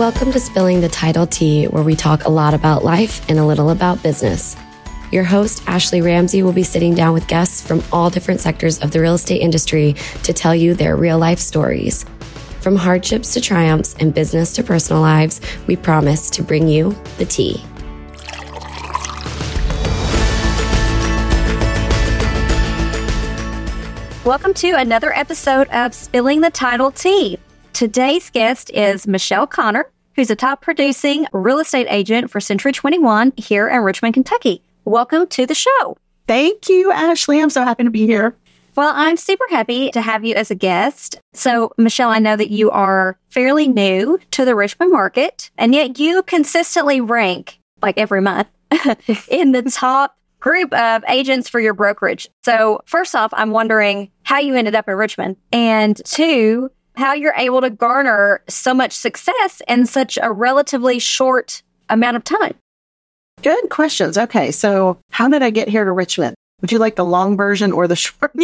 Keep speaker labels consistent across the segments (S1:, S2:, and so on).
S1: Welcome to Spilling the Title Tea, where we talk a lot about life and a little about business. Your host, Ashley Ramsey, will be sitting down with guests from all different sectors of the real estate industry to tell you their real life stories. From hardships to triumphs and business to personal lives, we promise to bring you the tea.
S2: Welcome to another episode of Spilling the Title Tea. Today's guest is Michelle Connor, who's a top producing real estate agent for Century 21 here in Richmond, Kentucky. Welcome to the show.
S3: Thank you, Ashley. I'm so happy to be here.
S2: Well, I'm super happy to have you as a guest. So, Michelle, I know that you are fairly new to the Richmond market, and yet you consistently rank, like every month, in the top group of agents for your brokerage. So, first off, I'm wondering how you ended up in Richmond, and two, how you're able to garner so much success in such a relatively short amount of time.
S3: Good questions. Okay. So, how did I get here to Richmond? Would you like the long version or the short?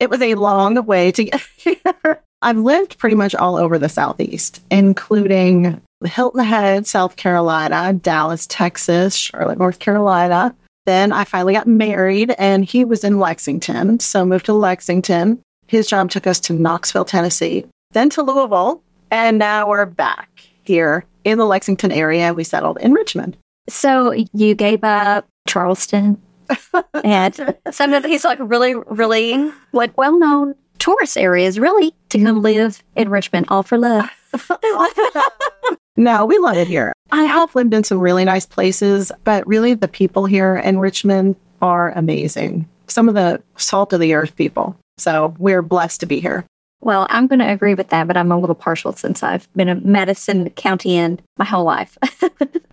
S3: it was a long way to get here. I've lived pretty much all over the Southeast, including Hilton Head, South Carolina, Dallas, Texas, Charlotte, North Carolina. Then I finally got married and he was in Lexington. So moved to Lexington. His job took us to Knoxville, Tennessee, then to Louisville. And now we're back here in the Lexington area. We settled in Richmond.
S2: So you gave up Charleston and some of these like really, really like well known tourist areas, really, to come mm-hmm. live in Richmond, all for love.
S3: no, we love it here. I have lived in some really nice places, but really the people here in Richmond are amazing. Some of the salt of the earth people. So we're blessed to be here.
S2: Well, I'm going to agree with that, but I'm a little partial since I've been a Madison County in my whole life.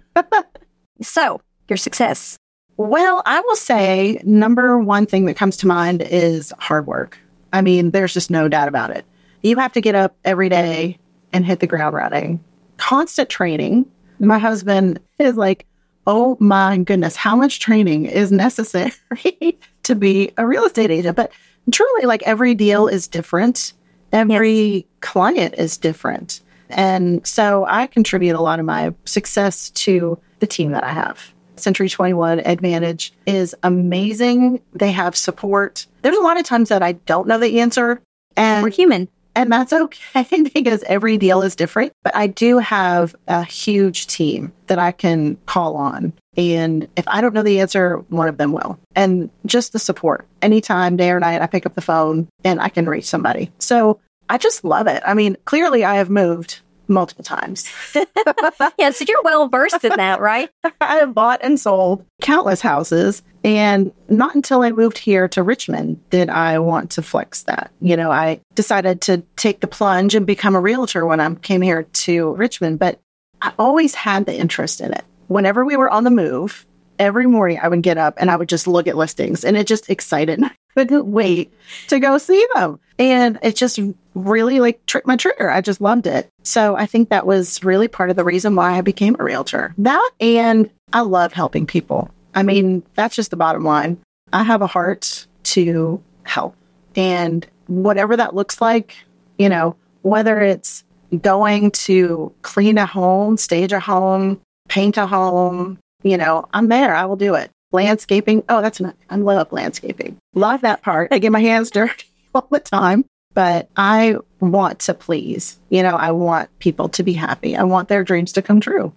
S2: so, your success.
S3: Well, I will say number one thing that comes to mind is hard work. I mean, there's just no doubt about it. You have to get up every day and hit the ground running. Constant training. My husband is like, oh my goodness, how much training is necessary to be a real estate agent? But truly, like every deal is different, every yes. client is different. And so I contribute a lot of my success to the team that I have. Century 21 Advantage is amazing. They have support. There's a lot of times that I don't know the answer.
S2: And we're human.
S3: And that's okay because every deal is different. But I do have a huge team that I can call on. And if I don't know the answer, one of them will. And just the support. Anytime, day or night, I pick up the phone and I can reach somebody. So I just love it. I mean, clearly I have moved multiple times.
S2: yeah, so you're well versed in that, right?
S3: I have bought and sold countless houses. And not until I moved here to Richmond did I want to flex that. You know, I decided to take the plunge and become a realtor when I came here to Richmond, but I always had the interest in it. Whenever we were on the move, every morning I would get up and I would just look at listings and it just excited. Couldn't wait to go see them. And it just really like tripped my trigger. I just loved it. So I think that was really part of the reason why I became a realtor. That and I love helping people. I mean, that's just the bottom line. I have a heart to help. And whatever that looks like, you know, whether it's going to clean a home, stage a home, paint a home, you know, I'm there. I will do it. Landscaping. Oh, that's not, I love landscaping. Love that part. I get my hands dirty all the time, but I want to please. You know, I want people to be happy. I want their dreams to come true.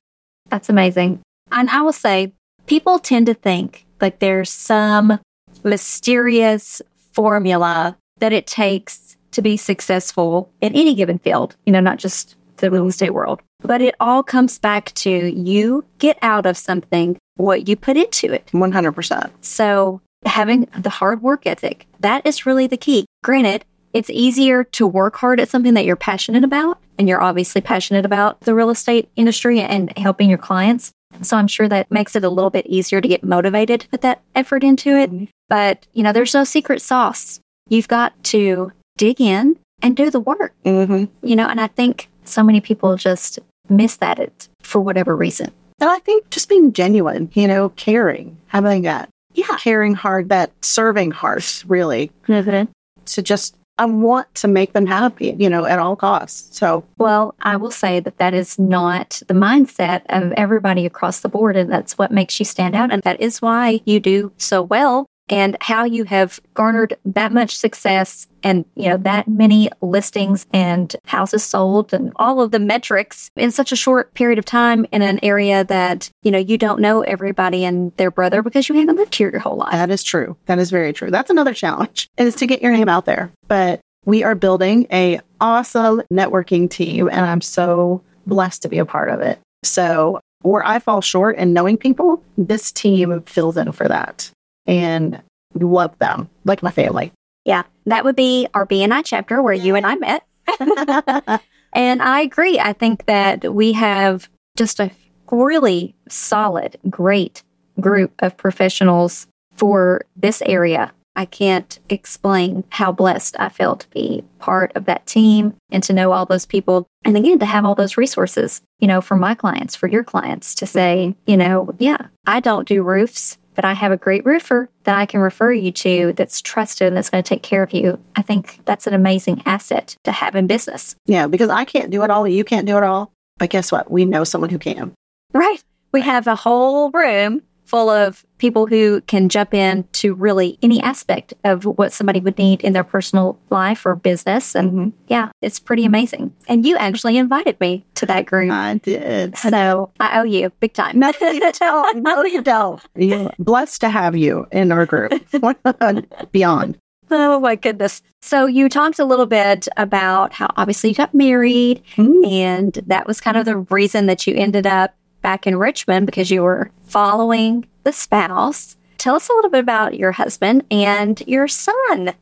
S2: That's amazing. And I will say, people tend to think like there's some mysterious formula that it takes to be successful in any given field, you know, not just the real estate world. But it all comes back to you get out of something what you put into it.
S3: 100%.
S2: So having the hard work ethic, that is really the key. Granted, it's easier to work hard at something that you're passionate about. And you're obviously passionate about the real estate industry and helping your clients. So I'm sure that makes it a little bit easier to get motivated to put that effort into it. Mm-hmm. But, you know, there's no secret sauce. You've got to dig in and do the work. Mm-hmm. You know, and I think so many people just miss that it, for whatever reason.
S3: And I think just being genuine, you know, caring, having that, yeah, caring hard, that serving heart, really. Mm-hmm. To just I want to make them happy, you know, at all costs. So,
S2: Well, I will say that that is not the mindset of everybody across the board. And that's what makes you stand out. And that is why you do so well and how you have garnered that much success and, you know, that many listings and houses sold and all of the metrics in such a short period of time in an area that, you know, you don't know everybody and their brother because you haven't lived here your whole life.
S3: that is true. That is very true. That's another challenge is to get your name out there. But we are building a awesome networking team and I'm so blessed to be a part of it. So, where I fall short in knowing people, this team fills in for that. And love them like my family.
S2: Yeah, that would be our BNI chapter where you and I met. and I agree. I think that we have just a really solid, great group of professionals for this area. I can't explain how blessed I feel to be part of that team and to know all those people. And again, to have all those resources, you know, for my clients, for your clients to say, you know, yeah, I don't do roofs, but I have a great roofer that I can refer you to that's trusted and that's going to take care of you. I think that's an amazing asset to have in business.
S3: Yeah, because I can't do it all. You can't do it all. But guess what? We know someone who can.
S2: Right. We have a whole room full of people who can jump in to really any aspect of what somebody would need in their personal life or business. And yeah, it's pretty amazing. And you actually invited me to that group.
S3: I did.
S2: So I owe you big time.
S3: No, you don't. No, you don't. You're blessed to have you in our group. Beyond.
S2: Oh my goodness. So you talked a little bit about how obviously you got married
S3: Mhm.
S2: and that was kind of the reason that you ended up back in Richmond because you were following the spouse. Tell us a little bit about your husband and your son.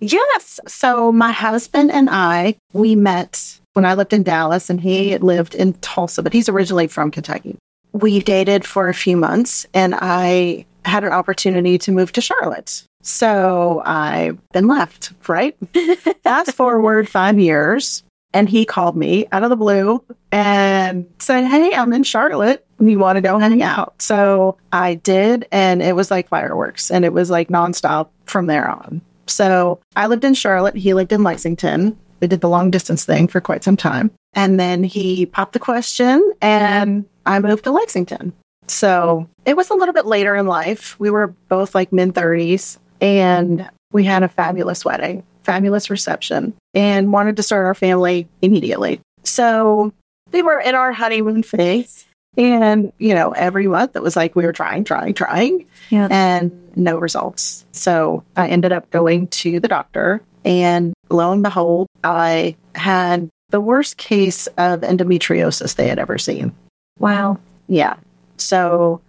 S3: Yes. So my husband and I, we met when I lived in Dallas and he lived in Tulsa, but he's originally from Kentucky. We dated for a few months and I had an opportunity to move to Charlotte. So I've been left, right? Fast forward five years and he called me out of the blue and said, Hey, I'm in Charlotte. You want to go hang out? So I did. And it was like fireworks and it was like nonstop from there on. So I lived in Charlotte. He lived in Lexington. We did the long distance thing for quite some time. And then he popped the question and I moved to Lexington. So it was a little bit later in life. We were both like mid 30s and we had a fabulous wedding, fabulous reception, and wanted to start our family immediately. So we were in our honeymoon phase. And, you know, every month it was like we were trying, trying, trying
S2: Yeah.
S3: and no results. So I ended up going to the doctor, and lo and behold, I had the worst case of endometriosis they had ever seen.
S2: Wow.
S3: Yeah. So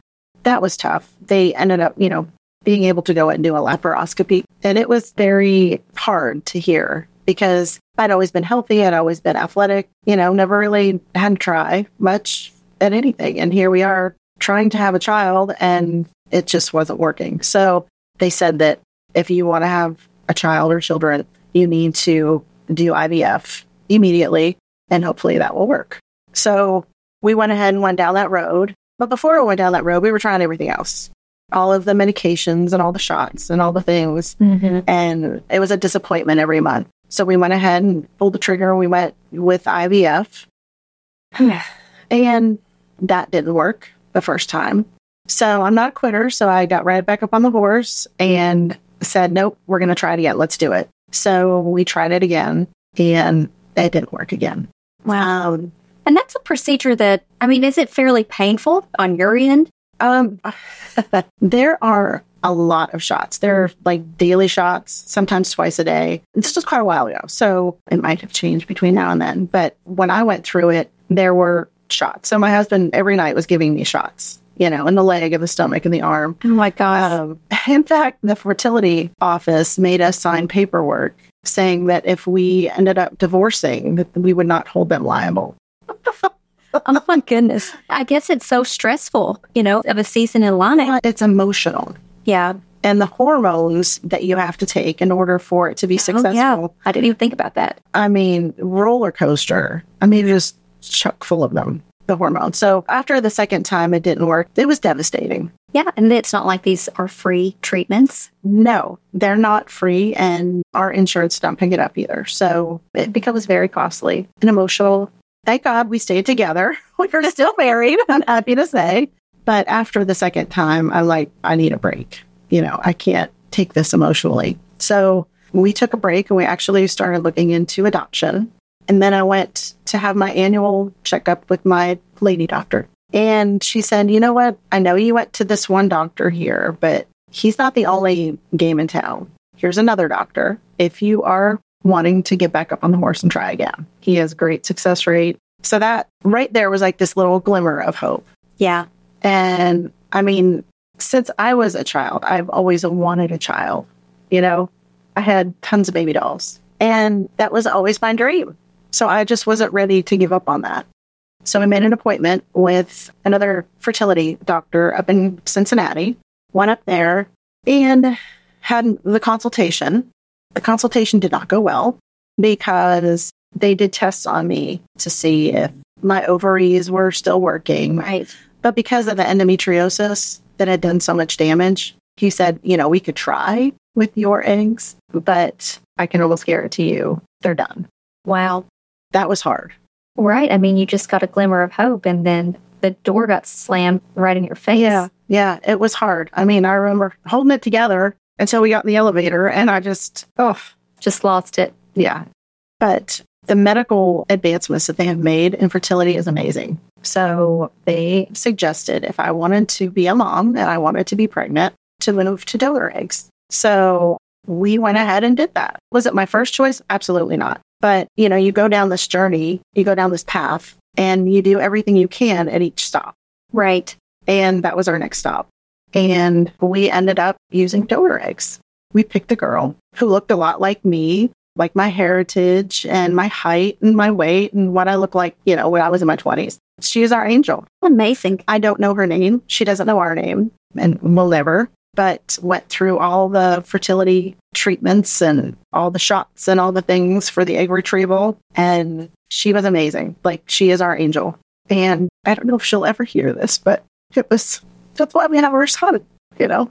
S3: that was tough. They ended up, you know, being able to go and do a laparoscopy. And it was very hard to hear because I'd always been healthy. I'd always been athletic, you know, never really had to try much at anything. And here we are trying to have a child and it just wasn't working. So they said that if you want to have a child or children, you need to do IVF immediately and hopefully that will work. So we went ahead and went down that road. But before we went down that road, we were trying everything else all of the medications and all the shots and all the things.
S2: Mm-hmm.
S3: And it was a disappointment every month. So we went ahead and pulled the trigger. We went with IVF. and that didn't work the first time. So I'm not a quitter. So I got right back up on the horse and said, nope, we're going to try it again. Let's do it. So we tried it again and it didn't work again.
S2: Wow.
S3: Um,
S2: And that's a procedure that, I mean, is it fairly painful on your end?
S3: Um, there are a lot of shots. There are like daily shots, sometimes twice a day. This was quite a while ago, so it might have changed between now and then. But when I went through it, there were shots. So my husband every night was giving me shots, you know, in the leg, in the stomach, in the arm.
S2: Oh my God.
S3: Um, in fact, the fertility office made us sign paperwork saying that if we ended up divorcing, that we would not hold them liable.
S2: oh my goodness. I guess it's so stressful, you know, of a season in line.
S3: It's emotional.
S2: Yeah.
S3: and the hormones that you have to take in order for it to be successful.
S2: Oh, yeah. I didn't even think about that.
S3: I mean, roller coaster. I mean, just chock full of them. the hormones. So after the second time it didn't work, it was devastating.
S2: Yeah. And it's not like these are free treatments.
S3: No, they're not free and our insurance don't pick it up either. So it becomes very costly and emotional. Thank God we stayed together. We're still married, I'm happy to say. But after the second time, I'm like, I need a break. You know, I can't take this emotionally. So we took a break and we actually started looking into adoption. And then I went to have my annual checkup with my lady doctor. And she said, You know what? I know you went to this one doctor here, but he's not the only game in town. Here's another doctor. If you are wanting to get back up on the horse and try again, he has great success rate. So that right there was like this little glimmer of hope.
S2: Yeah.
S3: And I mean, since I was a child, I've always wanted a child. You know, I had tons of baby dolls, and that was always my dream. So I just wasn't ready to give up on that. So I made an appointment with another fertility doctor up in Cincinnati, went up there and had the consultation. The consultation did not go well because they did tests on me to see if my ovaries were still working.
S2: Right.
S3: But because of the endometriosis that had done so much damage, he said, you know, we could try with your eggs, but I can almost guarantee you they're done.
S2: Wow.
S3: That was hard.
S2: Right. I mean, you just got a glimmer of hope and then the door got slammed right in your face.
S3: Yeah. Yeah. It was hard. I mean, I remember holding it together until we got in the elevator and I just, oh,
S2: Just lost it.
S3: yeah. But the medical advancements that they have made in fertility is amazing. So they suggested if I wanted to be a mom and I wanted to be pregnant, to move to donor eggs. So we went ahead and did that. Was it my first choice? Absolutely not. But, you know, you go down this journey, you go down this path, and you do everything you can at each stop.
S2: Right.
S3: And that was our next stop. And we ended up using donor eggs. We picked a girl who looked a lot like me, like my heritage and my height and my weight and what I look like, you know, when I was in my 20s. She is our angel.
S2: Amazing.
S3: I don't know her name. She doesn't know our name and will never, but went through all the fertility treatments and all the shots and all the things for the egg retrieval. And she was amazing. Like, she is our angel. And I don't know if she'll ever hear this, but it was that's why we have our son, you know?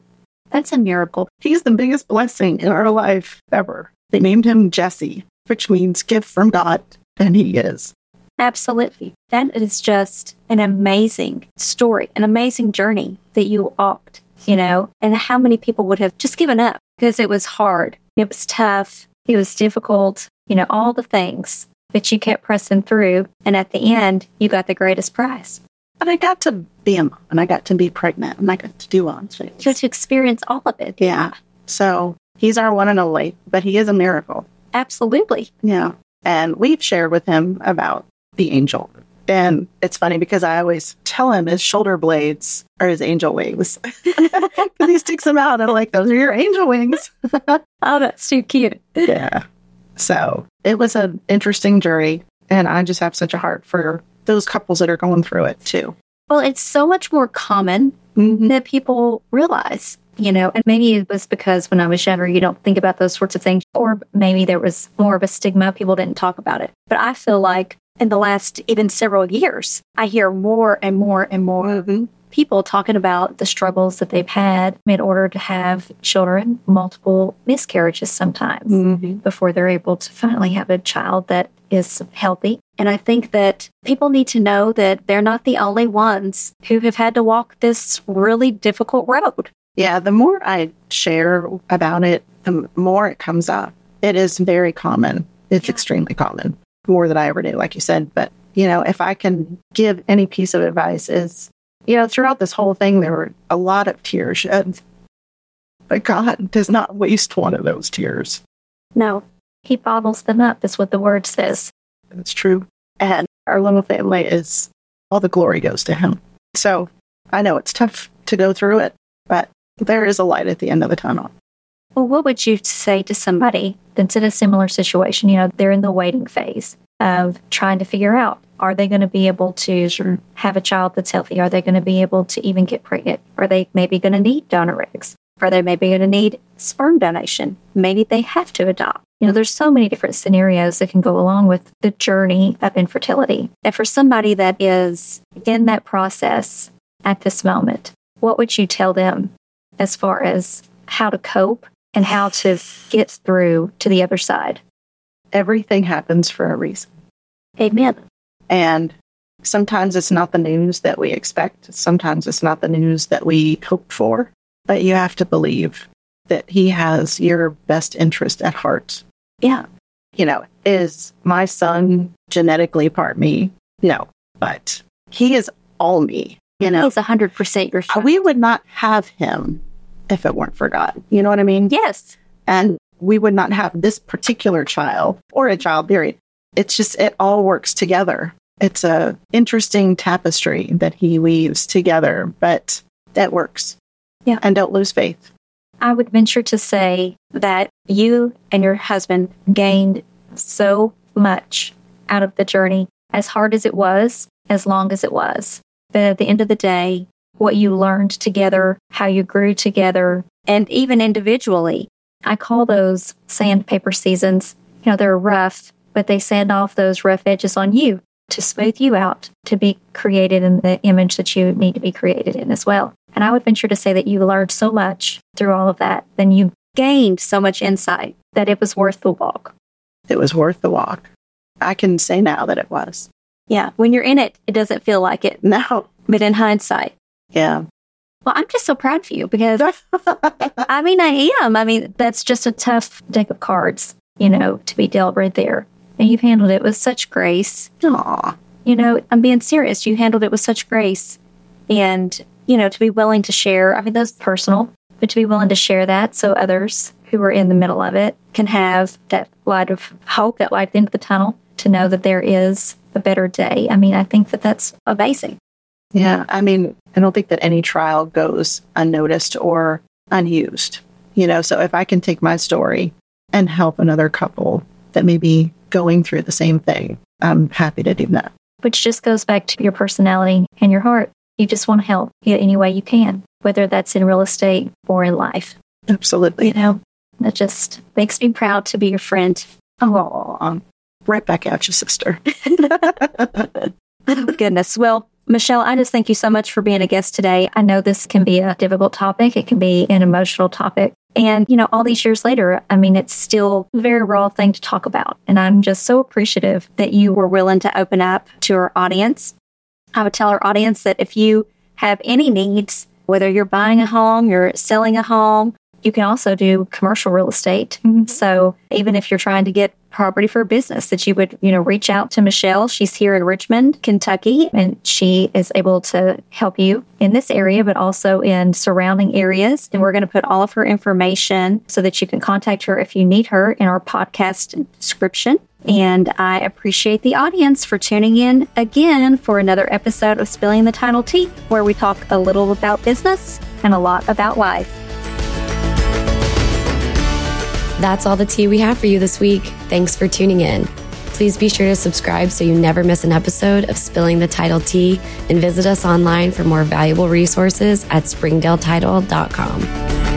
S2: That's a miracle.
S3: He's the biggest blessing in our life ever. They named him Jesse, which means gift from God, and he is.
S2: Absolutely. That is just an amazing story, an amazing journey that you walked, you know, and how many people would have just given up because it was hard. It was tough. It was difficult, you know, all the things, but you kept pressing through. And at the end, you got the greatest prize.
S3: And I got to be a mom, and I got to be pregnant, and I got to do all things.
S2: You got to experience all of it.
S3: Yeah. So he's our one and only, but he is a miracle.
S2: Absolutely.
S3: Yeah. And we've shared with him about the angel. And it's funny because I always tell him his shoulder blades are his angel wings. Because he sticks them out and I'm like, those are your angel wings.
S2: Oh, that's too cute.
S3: yeah. So it was an interesting journey. And I just have such a heart for those couples that are going through it too.
S2: Well, it's so much more common
S3: Mhm.
S2: that people realize, you know, and maybe it was because when I was younger, you don't think about those sorts of things, or maybe there was more of a stigma. People didn't talk about it. But I feel like in the last even several years, I hear more and more and more
S3: Mhm.
S2: people talking about the struggles that they've had in order to have children, multiple miscarriages sometimes
S3: Mhm.
S2: before they're able to finally have a child that is healthy. And I think that people need to know that they're not the only ones who have had to walk this really difficult road.
S3: Yeah, the more I share about it, the more it comes up. It is very common. It's
S2: Yeah.
S3: extremely common, more than I ever knew, like you said. But, you know, if I can give any piece of advice, is, you know, throughout this whole thing, there were a lot of tears shed. But God does not waste one of those tears.
S2: No, he bottles them up, is what the word says.
S3: It's true. And our little family is all the glory goes to Him. So I know it's tough to go through it, but there is a light at the end of the tunnel.
S2: Well, what would you say to somebody that's in a similar situation? You know, they're in the waiting phase of trying to figure out are they going to be able to have a child that's healthy? Are they going to be able to even get pregnant? Are they maybe going to need donor eggs? Are they maybe going to need sperm donation? Maybe they have to adopt. You know, there's so many different scenarios that can go along with the journey of infertility. And for somebody that is in that process at this moment, what would you tell them as far as how to cope and how to get through to the other side?
S3: Everything happens for a reason.
S2: Amen.
S3: And sometimes it's not the news that we expect, sometimes it's not the news that we hoped for, but you have to believe that He has your best interest at heart.
S2: Yeah.
S3: You know, is my son genetically part me? No, but he is all me. You know,
S2: He's 100% your child.
S3: we would not have him if it weren't for God. You know what I mean?
S2: yes.
S3: And we would not have this particular child or a child period. It's just, it all works together. It's a interesting tapestry that he weaves together, but that works.
S2: Yeah.
S3: And don't lose faith.
S2: I would venture to say that you and your husband gained so much out of the journey, as hard as it was, as long as it was. But at the end of the day, what you learned together, how you grew together, and even individually, I call those sandpaper seasons. You know, they're rough, but they sand off those rough edges on you to smooth you out to be created in the image that you need to be created in as well. And I would venture to say that you learned so much through all of that, then you gained so much insight that it was worth the walk.
S3: It was worth the walk. I can say now that it was.
S2: Yeah. When you're in it, it doesn't feel like it.
S3: No.
S2: But in hindsight,
S3: Yeah.
S2: well, I'm just so proud for you because I mean, I am. I mean, that's just a tough deck of cards, you know, to be dealt right there. And you've handled it with such grace.
S3: Aw.
S2: You know, I'm being serious. You handled it with such grace. And, you know, to be willing to share, I mean, that's personal, but to be willing to share that so others who are in the middle of it can have that light of hope, that light at the end of the tunnel, to know that there is a better day. I mean, I think that that's amazing.
S3: Yeah. I mean, I don't think that any trial goes unnoticed or unused. You know, so if I can take my story and help another couple that may be going through the same thing, I'm happy to do that.
S2: which just goes back to your personality and your heart. You just want to help in any way you can, whether that's in real estate or in life.
S3: Absolutely.
S2: You know, that just makes me proud to be your friend.
S3: Oh, right back at you, sister.
S2: Oh, goodness. Well, Michelle, I just thank you so much for being a guest today. I know this can be a difficult topic, it can be an emotional topic. And, you know, all these years later, I mean, it's still a very raw thing to talk about. And I'm just so appreciative that you were willing to open up to our audience. I would tell our audience that if you have any needs, whether you're buying a home, you're selling a home, you can also do commercial real estate. Mm-hmm. So even if you're trying to get property for a business, that you would, you know, reach out to Michelle. She's here in Richmond, Kentucky, and she is able to help you in this area, but also in surrounding areas. And we're going to put all of her information so that you can contact her if you need her in our podcast description. And I appreciate the audience for tuning in again for another episode of Spilling the Title Tea, where we talk a little about business and a lot about life.
S1: That's all the tea we have for you this week. Thanks for tuning in. Please be sure to subscribe so you never miss an episode of Spilling the Title Tea and visit us online for more valuable resources at springdaletitle.com.